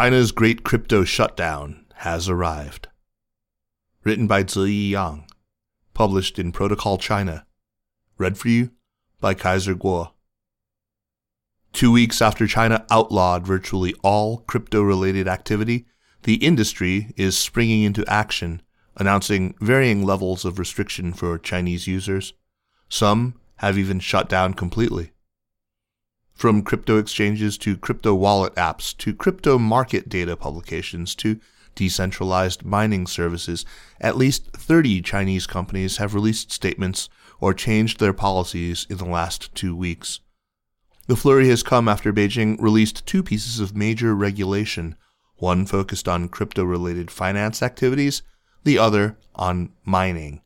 China's Great Crypto Shutdown has arrived. Written by Zeyi Yang. Published in Protocol China. Read for you by Kaiser Kuo. Two weeks after China outlawed virtually all crypto related activity, the industry is springing into action, announcing varying levels of restriction for Chinese users. Some have even shut down completely. From crypto exchanges to crypto wallet apps to crypto market data publications to decentralized mining services, at least 30 Chinese companies have released statements or changed their policies in the last two weeks. The flurry has come after Beijing released two pieces of major regulation, one focused on crypto related finance activities, the other on mining.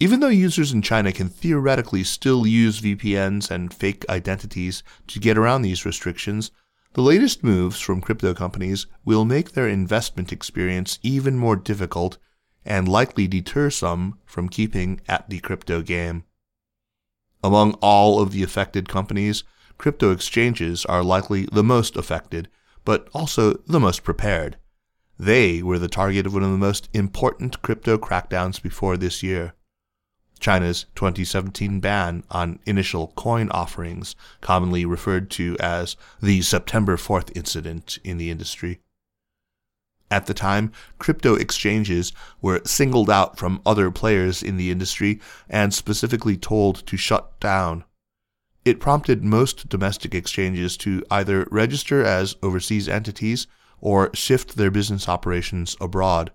Even though users in China can theoretically still use VPNs and fake identities to get around these restrictions, the latest moves from crypto companies will make their investment experience even more difficult and likely deter some from keeping at the crypto game. Among all of the affected companies, crypto exchanges are likely the most affected, but also the most prepared. They were the target of one of the most important crypto crackdowns before this year. China's 2017 ban on initial coin offerings, commonly referred to as the September 4th incident in the industry. At the time, crypto exchanges were singled out from other players in the industry and specifically told to shut down. It prompted most domestic exchanges to either register as overseas entities or shift their business operations abroad.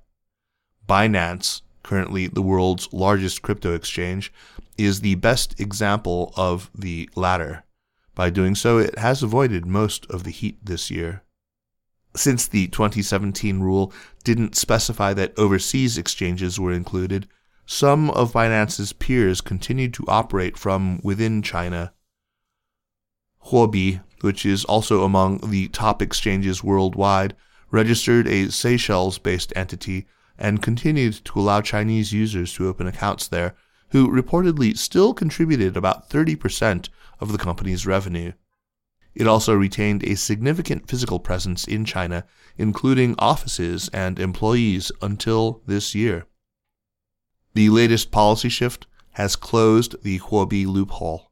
Binance, currently the world's largest crypto exchange, is the best example of the latter. By doing so, it has avoided most of the heat this year. Since the 2017 rule didn't specify that overseas exchanges were included, some of Binance's peers continued to operate from within China. Huobi, which is also among the top exchanges worldwide, registered a Seychelles based entity and continued to allow Chinese users to open accounts there, who reportedly still contributed about 30% of the company's revenue. It also retained a significant physical presence in China, including offices and employees, until this year. The latest policy shift has closed the Huobi loophole.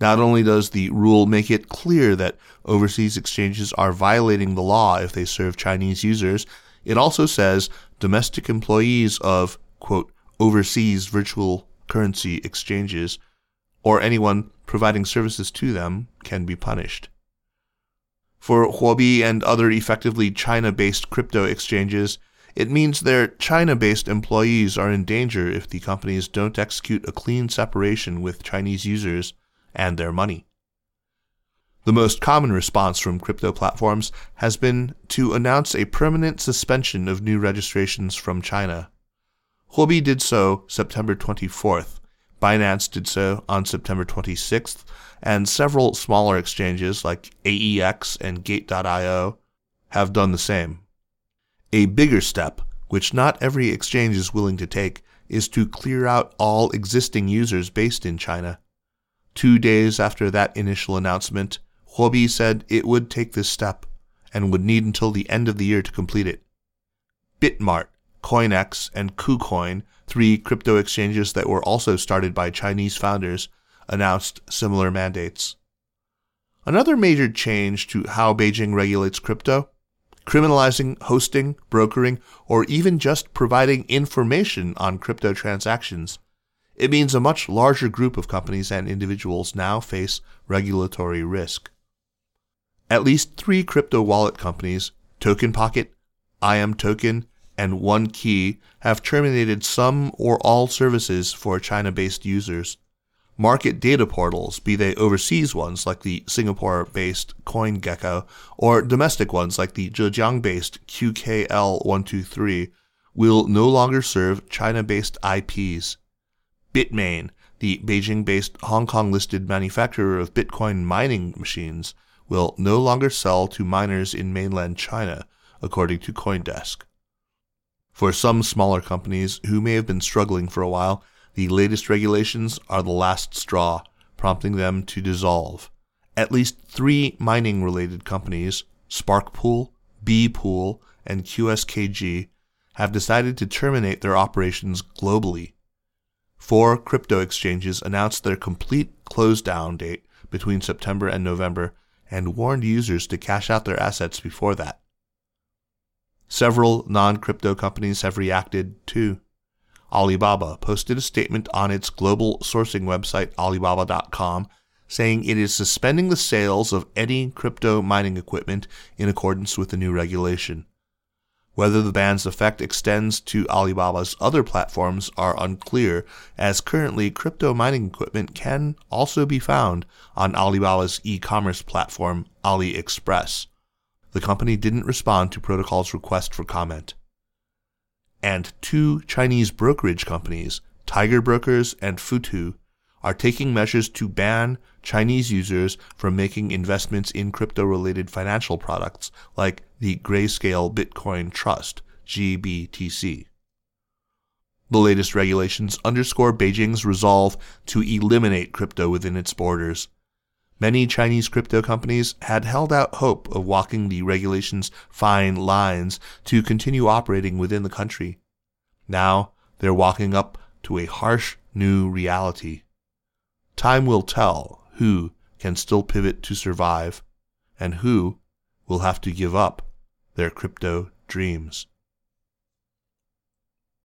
Not only does the rule make it clear that overseas exchanges are violating the law if they serve Chinese users, it also says domestic employees of, quote, overseas virtual currency exchanges or anyone providing services to them can be punished. For Huobi and other effectively China based crypto exchanges, it means their China based employees are in danger if the companies don't execute a clean separation with Chinese users and their money. The most common response from crypto platforms has been to announce a permanent suspension of new registrations from China. Huobi did so September 24th, Binance did so on September 26th, and several smaller exchanges like AEX and Gate.io have done the same. A bigger step, which not every exchange is willing to take, is to clear out all existing users based in China. Two days after that initial announcement, Huobi said it would take this step and would need until the end of the year to complete it. Bitmart, CoinEx, and KuCoin Three crypto exchanges that were also started by Chinese founders announced similar mandates. Another major change to how Beijing regulates crypto criminalizing hosting, brokering, or even just providing information on crypto transactions. It means a much larger group of companies and individuals now face regulatory risk. At least three crypto wallet companies, Token Pocket, IM Token, and OneKey have terminated some or all services for China based users. market data portals, be they overseas ones like the Singapore based CoinGecko or domestic ones like the Zhejiang based QKL123, will no longer serve China based IPs. Bitmain, the Beijing based Hong Kong listed manufacturer of Bitcoin mining machines, will no longer sell to miners in mainland China, according to Coindesk. For some smaller companies who may have been struggling for a while, the latest regulations are the last straw, prompting them to dissolve. At least three mining related companies, Sparkpool, Beepool, and QSKG, have decided to terminate their operations globally. Four crypto exchanges announced their complete close down date between September and November and warned users to cash out their assets before that. Several non crypto companies have reacted too. Alibaba posted a statement on its global sourcing website, Alibaba.com, saying it is suspending the sales of any crypto mining equipment in accordance with the new regulation. Whether the ban's effect extends to Alibaba's other platforms are unclear, as currently crypto mining equipment can also be found on Alibaba's e commerce platform, AliExpress. The company didn't respond to Protocol's request for comment. And two Chinese brokerage companies, Tiger Brokers and Futu, are taking measures to ban Chinese users from making investments in crypto related financial products like the Grayscale Bitcoin Trust, GBTC. The latest regulations underscore Beijing's resolve to eliminate crypto within its borders. Many Chinese crypto companies had held out hope of walking the regulations' fine lines to continue operating within the country. Now they're walking up to a harsh new reality. Time will tell who can still pivot to survive and who will have to give up their crypto dreams.